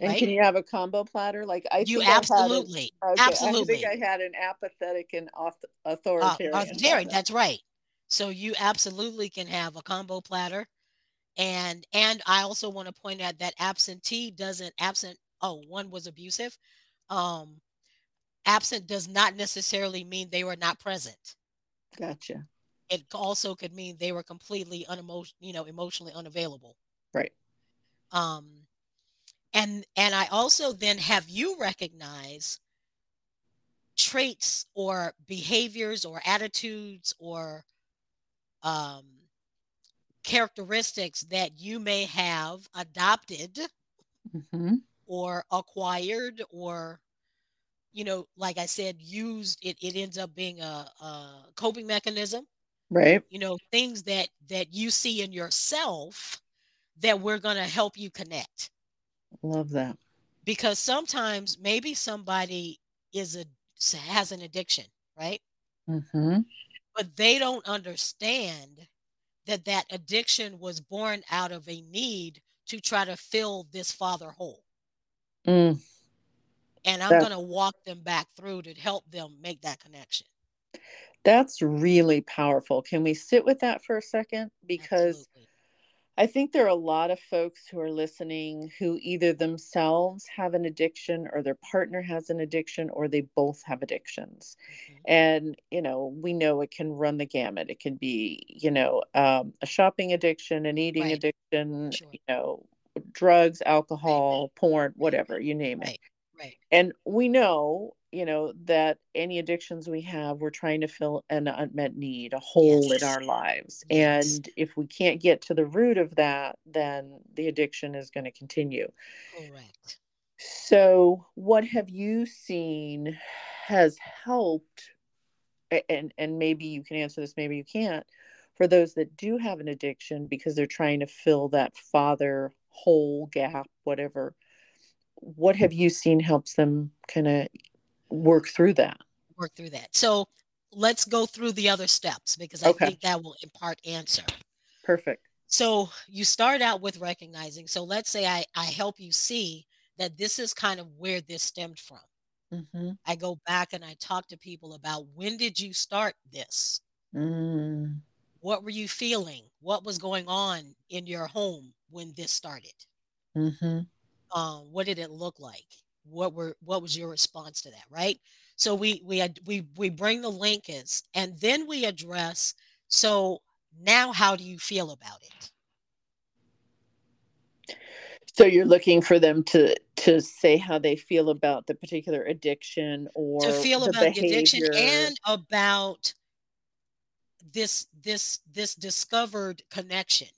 And right? can you have a combo platter? Like I You think I an- absolutely, okay, absolutely. I think I had an apathetic and auth- Uh, authoritarian. authoritarian, that's right. So you absolutely can have a combo platter. And and I also want to point out that absentee doesn't absent oh, one was abusive. Um absent does not necessarily mean they were not present. Gotcha. It also could mean they were completely unemotion, you know, emotionally unavailable. Right. Um and and I also then have you recognize traits or behaviors or attitudes or um, characteristics that you may have adopted hmm or acquired or you know like i said used it, it ends up being a, a coping mechanism. Right. you know things that that you see in yourself that we're going to help you connect Love that. because sometimes maybe somebody is a has an addiction right hmm but they don't understand that that addiction was born out of a need to try to fill this father hole Mm, and i'm going to walk them back through to help them make that connection that's really powerful. Can we sit with that for a second? Because. I think there are a lot of folks who are listening who either themselves have an addiction or their partner has an addiction or they both have addictions. Mhm. And, you know, we know it can run the gamut. It can be, you know, um, a shopping addiction, an eating Right. addiction, Sure. you know, drugs, alcohol, porn, whatever, you name it. right right And we know, you know, that any addictions we have, we're trying to fill an unmet need, a hole Yes. in our lives. Yes. And if we can't get to the root of that, then the addiction is going to continue. correct So, what have you seen has helped? And and maybe you can answer this, maybe you can't. For those that do have an addiction because they're trying to fill that father hole gap, whatever. What have you seen helps them kind of work through that? work through that so let's go through the other steps because i Okay. think that will impart answer Perfect. So you start out with recognizing. So let's say I, I help you see that this is kind of where this stemmed from. Mm-hmm. I go back and I talk to people about when did you start this? Mm, What were you feeling? What was going on in your home when this started? mm-hmm. Um, what did it look like? What were what was your response to that? Right. So we we ad- we we bring the linkage and then we address. So now, how do you feel about it? So you're looking for them to to say how they feel about the particular addiction or to feel about the addiction and about this this this discovered connection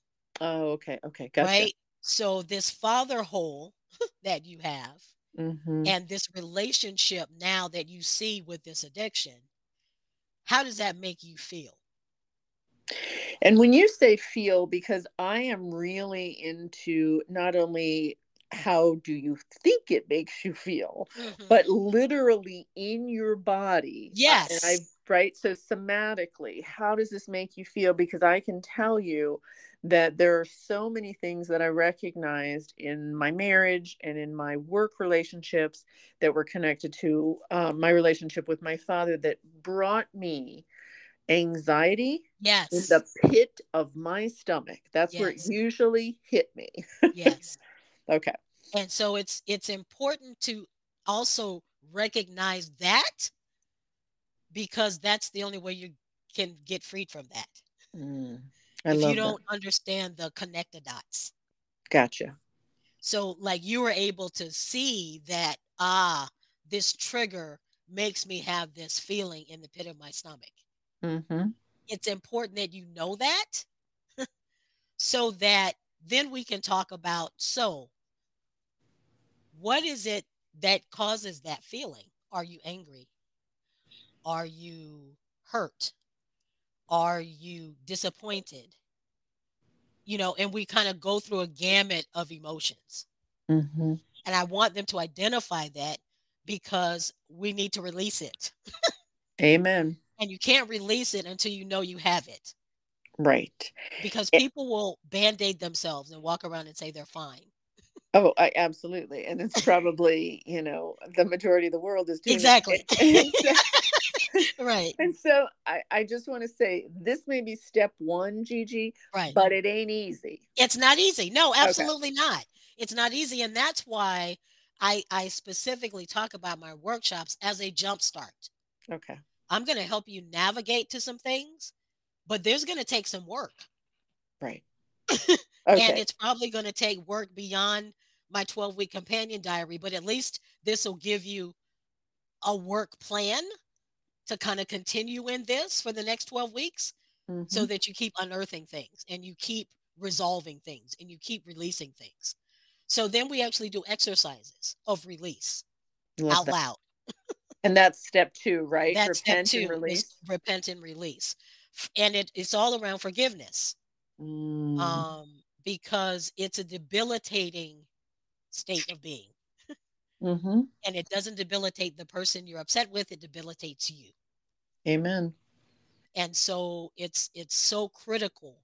oh, okay, okay, gotcha. right so this father hole that you have mm-hmm. and this relationship now that you see with this addiction, how does that make you feel? And when you say feel, because I am really into not only how do you think it makes you feel, mm-hmm. but literally in your body. Yes. I, right. So somatically, how does this make you feel? Because I can tell you that there are so many things that I recognized in my marriage and in my work relationships that were connected to um, my relationship with my father that brought me anxiety yes. in the pit of my stomach. That's yes. where it usually hit me. Yes. Okay. And so it's it's important to also recognize that because that's the only way you can get freed from that. Mm, if you don't that. understand the connected dots gotcha so like you were able to see that ah this trigger makes me have this feeling in the pit of my stomach Mm-hmm. It's important that you know that so that then we can talk about so what is it that causes that feeling? Are you angry? Are you hurt? Are you disappointed? You know, and we kind of go through a gamut of emotions. Mm-hmm. And I want them to identify that because we need to release it. Amen and you can't release it until you know you have it. Right. Because people will band aid themselves and walk around and say they're fine. Oh, I, absolutely. And it's probably, you know, the majority of the world is doing exactly. right. And so I, I just want to say this may be step one, Giji, right. but it ain't easy. It's not easy. No, absolutely okay. not. It's not easy. And that's why I, I specifically talk about my workshops as a jump start. Okay. I'm going to help you navigate to some things, but there's going to take some work. Right. okay. And it's probably going to take work beyond my 12 week companion diary, but at least this will give you a work plan to kind of continue in this for the next 12 weeks mm-hmm. so that you keep unearthing things and you keep resolving things and you keep releasing things. So then we actually do exercises of release Love out that. loud. And that's step two, right? That's repent step two, and release. Repent and release. And it, it's all around forgiveness. Mm. Um, because it's a debilitating state of being. mm-hmm. And it doesn't debilitate the person you're upset with, it debilitates you. Amen. And so it's it's so critical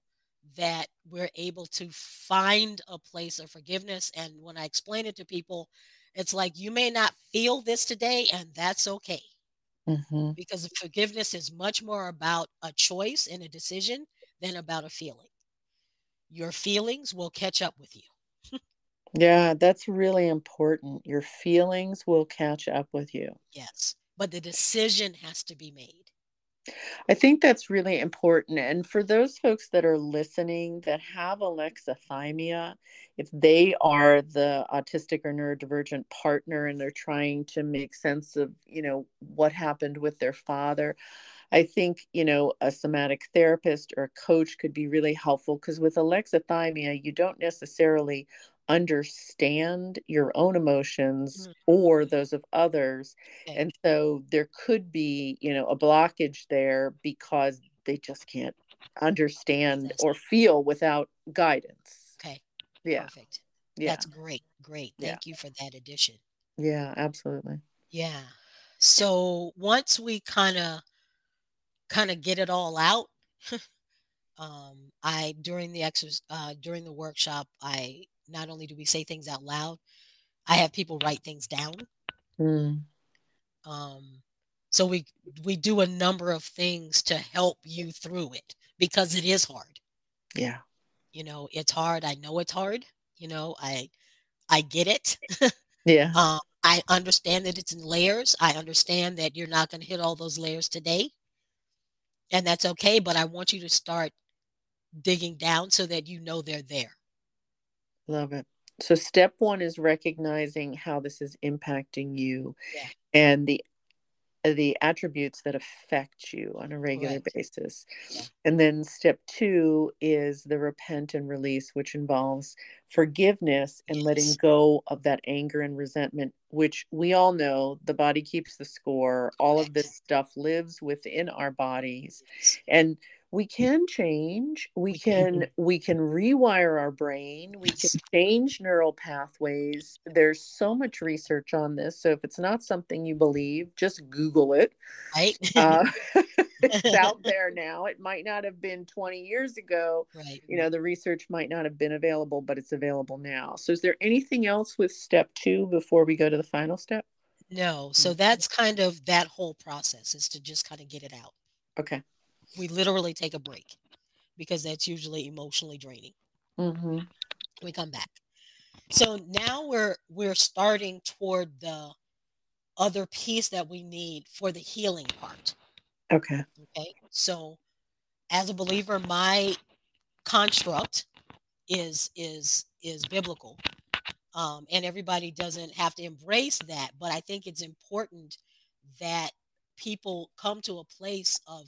that we're able to find a place of forgiveness. And when I explain it to people, it's like you may not feel this today, and that's okay. Mm-hmm. Because forgiveness is much more about a choice and a decision than about a feeling. Your feelings will catch up with you. Yeah, that's really important. Your feelings will catch up with you. Yes, but the decision has to be made. I think that's really important. And for those folks that are listening that have alexithymia, if they are the autistic or neurodivergent partner and they're trying to make sense of, you know, what happened with their father, I think, you know, a somatic therapist or a coach could be really helpful because with alexithymia, you don't necessarily understand your own emotions mm-hmm. or those of others. Okay. and so there could be you know a blockage there because they just can't understand or feel without guidance. Okay. Yeah. Perfect. Yeah. That's great great. Thank yeah. you for that addition. Yeah absolutely. Yeah. So once we kind of kind of get it all out um i during the exercise uh during the workshop i not only do we say things out loud, I have people write things down. Mm. Um, so we we do a number of things to help you through it because it is hard. Yeah. You know, it's hard. I know it's hard. You know, I I get it. yeah. Um, I understand that it's in layers. I understand that you're not going to hit all those layers today. And that's okay, but I want you to start digging down so that you know they're there. Love it. So, step one is recognizing how this is impacting you. Yeah. And the the attributes that affect you on a regular right. basis. Yeah. And then step two is the repent and release, which involves forgiveness and yes. letting go of that anger and resentment, which we all know the body keeps the score. All of this stuff lives within our bodies. And we can change we can. we can rewire our brain we can change neural pathways there's so much research on this so if it's not something you believe just google it. Right. Uh, it's out there now it might not have been 20 years ago right. you know the research might not have been available but it's available now. So is there anything else with step two before we go to the final step? No so that's kind of that whole process is to just kind of get it out. Okay we literally take a break because that's usually emotionally draining. Mm-hmm. We come back. So now we're we're starting toward the other piece that we need for the healing part. Okay. Okay. So as a believer, my construct is is is biblical. Um, and everybody doesn't have to embrace that, but I think it's important that people come to a place of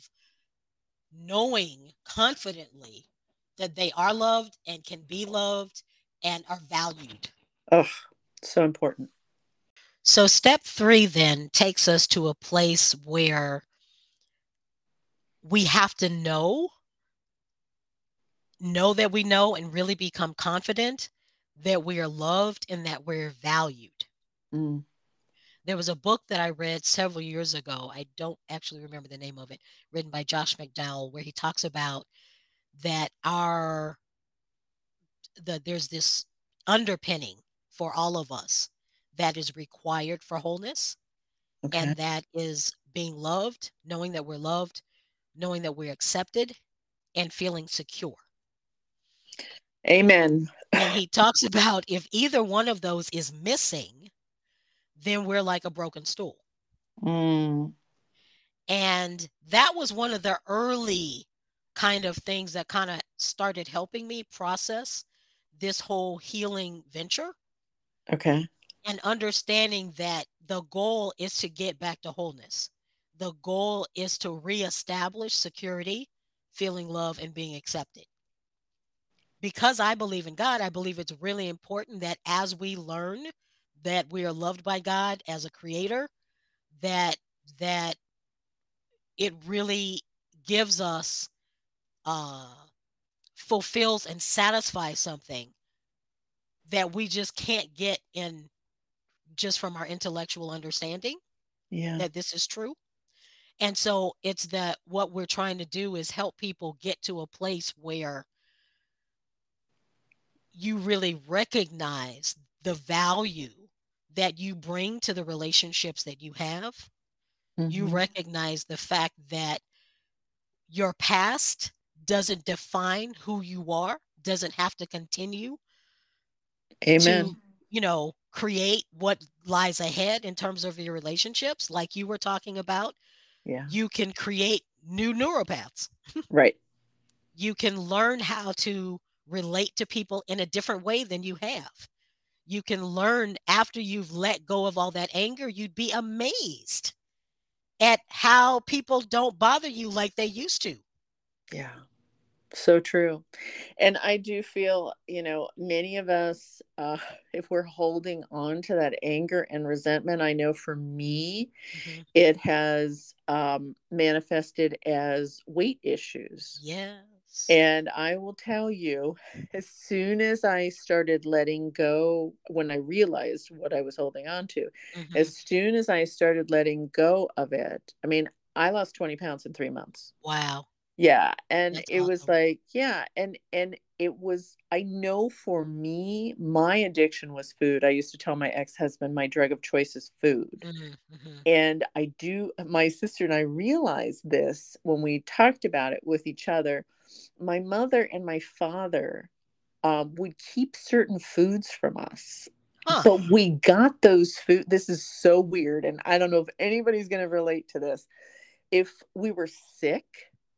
knowing confidently that they are loved and can be loved and are valued. Oh, so important. So, step three then takes us to a place where we have to know, know that we know, and really become confident that we are loved and that we're valued. Mm. There was a book that I read several years ago. I don't actually remember the name of it, written by Josh McDowell, where he talks about that our the there's this underpinning for all of us that is required for wholeness. Okay. And that is being loved, knowing that we're loved, knowing that we're accepted, and feeling secure. Amen. And he talks about if either one of those is missing, then we're like a broken stool. Mm. And that was one of the early kind of things that kind of started helping me process this whole healing venture. Okay. And understanding that the goal is to get back to wholeness. The goal is to reestablish security, feeling love, and being accepted. Because I believe in God, I believe it's really important that as we learn that we are loved by God as a creator, that that it really gives us uh fulfills and satisfies something that we just can't get in just from our intellectual understanding yeah. that this is true. And so it's that what we're trying to do is help people get to a place where you really recognize the value that you bring to the relationships that you have. Mm-hmm. You recognize the fact that your past doesn't define who you are, doesn't have to continue. Amen. To, you know, create what lies ahead in terms of your relationships, like you were talking about. Yeah. You can create new neuropaths. right. You can learn how to relate to people in a different way than you have you can learn after you've let go of all that anger, you'd be amazed at how people don't bother you like they used to. Yeah. So true. And I do feel, you know, many of us, uh, if we're holding on to that anger and resentment, I know for me, mm-hmm. it has um, manifested as weight issues. Yeah. And I will tell you, as soon as I started letting go, when I realized what I was holding on to, mm-hmm. as soon as I started letting go of it, I mean, I lost 20 pounds in three months. Wow. Yeah. And That's it awesome. was like, yeah. And, and it was, I know for me, my addiction was food. I used to tell my ex husband, my drug of choice is food. Mm-hmm, mm-hmm. And I do, my sister and I realized this when we talked about it with each other my mother and my father um, would keep certain foods from us. Huh. But we got those food. This is so weird. And I don't know if anybody's going to relate to this. If we were sick,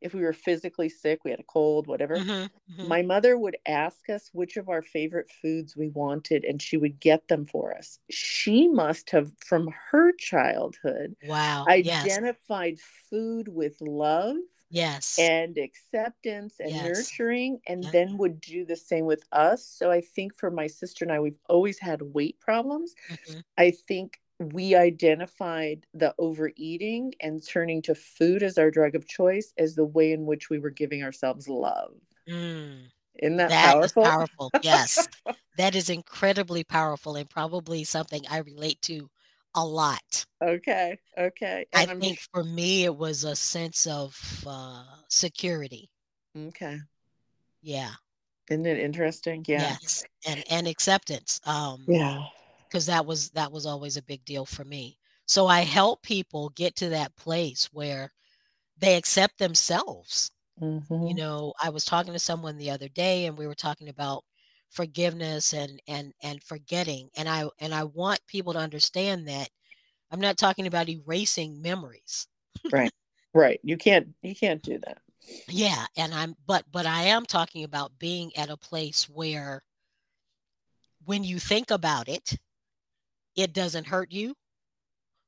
if we were physically sick, we had a cold, whatever, mm-hmm, mm-hmm. my mother would ask us which of our favorite foods we wanted and she would get them for us. She must have, from her childhood, wow, identified yes. food with love yes and acceptance and yes. nurturing and yep. then would do the same with us so i think for my sister and i we've always had weight problems mm-hmm. i think we identified the overeating and turning to food as our drug of choice as the way in which we were giving ourselves love. Mm, Isn't that, that powerful? Is powerful. Yes. that is incredibly powerful and probably something I relate to a lot. Okay. Okay. And I I'm think for me, it was a sense of uh, security. Okay. Yeah. Isn't it interesting? Yeah. Yes. And and acceptance. Um, yeah because that was that was always a big deal for me. So I help people get to that place where they accept themselves. Mm-hmm. You know, I was talking to someone the other day and we were talking about forgiveness and and and forgetting and I and I want people to understand that I'm not talking about erasing memories. right. Right. You can't you can't do that. Yeah, and I'm but but I am talking about being at a place where when you think about it, it doesn't hurt you.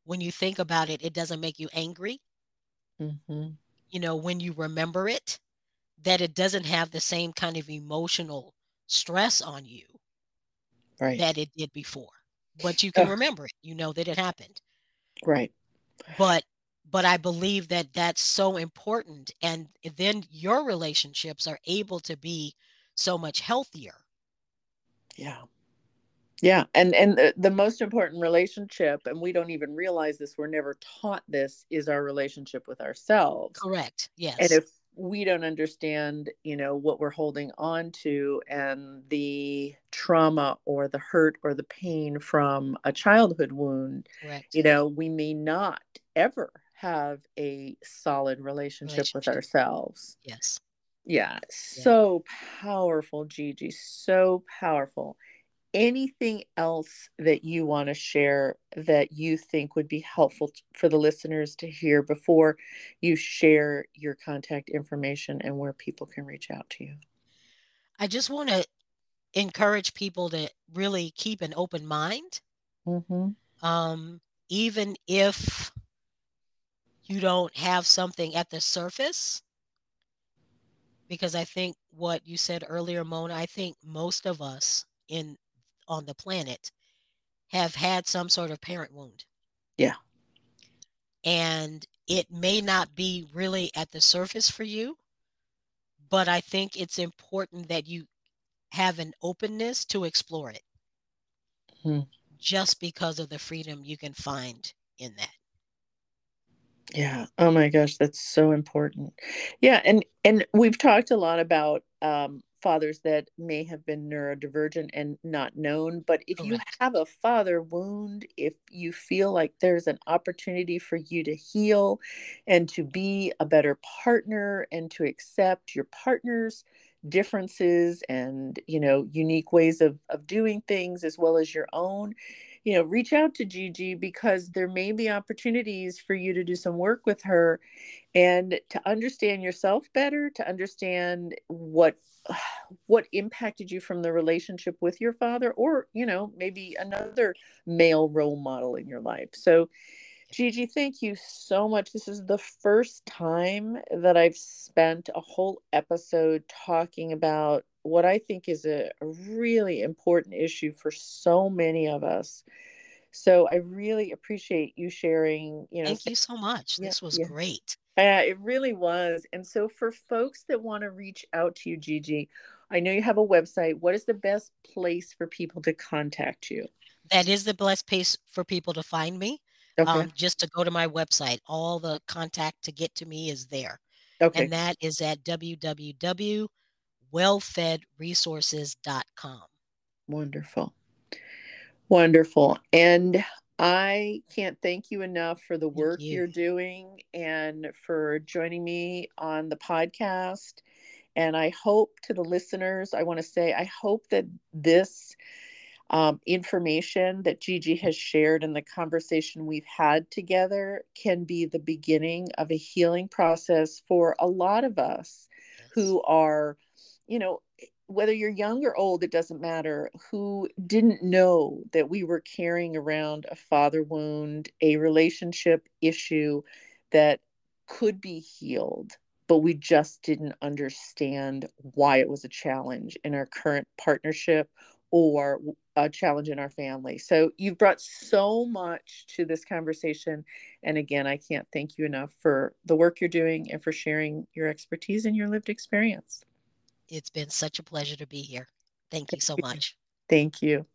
When you think about it, it doesn't make you angry. Mm-hmm. You know, when you remember it, that it doesn't have the same kind of emotional stress on you right. that it did before. But you can remember it. You know that it happened. Right. But but I believe that that's so important and then your relationships are able to be so much healthier. Yeah yeah and and the, the, most important relationship and we don't even realize this we're never taught this is our relationship with ourselves correct yes and if we don't understand you know what we're holding on to and the trauma or the hurt or the pain from a childhood wound correct. you know we may not ever have a solid relationship, relationship. with ourselves yes yeah, yeah so powerful giji so powerful anything else that you want to share that you think would be helpful for the listeners to hear before you share your contact information and where people can reach out to you? I just want to encourage people to really keep an open mind. Mm-hmm. Um, even if you don't have something at the surface, because I think what you said earlier, Mona, I think most of us in on the planet have had some sort of parent wound. Yeah. And it may not be really at the surface for you, but I think it's important that you have an openness to explore it. Hmm. Just because of the freedom you can find in that. Yeah. Oh my gosh, that's so important. Yeah, and and we've talked a lot about um fathers that may have been neurodivergent and not known. But if Correct. you have a father wound, if you feel like there's an opportunity for you to heal and to be a better partner and to accept your partner's differences and you know unique ways of, of doing things as well as your own you know reach out to giji because there may be opportunities for you to do some work with her and to understand yourself better to understand what what impacted you from the relationship with your father or you know maybe another male role model in your life. So giji thank you so much. This is the first time that i've spent a whole episode talking about what i think is a, a really important issue for so many of us so i really appreciate you sharing you know thank you so much yeah, this was yeah. great uh, it really was. And so, for folks that want to reach out to you, Giji, I know you have a website. What is the best place for people to contact you? That is the best place for people to find me. Okay. Um, just to go to my website. All the contact to get to me is there. Okay. And that is at www.wellfedresources.com. Wonderful. Wonderful. And I can't thank you enough for the work you. you're doing and for joining me on the podcast. And I hope to the listeners, I want to say, I hope that this um, information that Giji has shared and the conversation we've had together can be the beginning of a healing process for a lot of us yes. who are, you know, whether you're young or old, it doesn't matter, who didn't know that we were carrying around a father wound, a relationship issue that could be healed, but we just didn't understand why it was a challenge in our current partnership or a challenge in our family. So you've brought so much to this conversation. And again, I can't thank you enough for the work you're doing and for sharing your expertise and your lived experience. It's been such a pleasure to be here. Thank you so much. Thank you.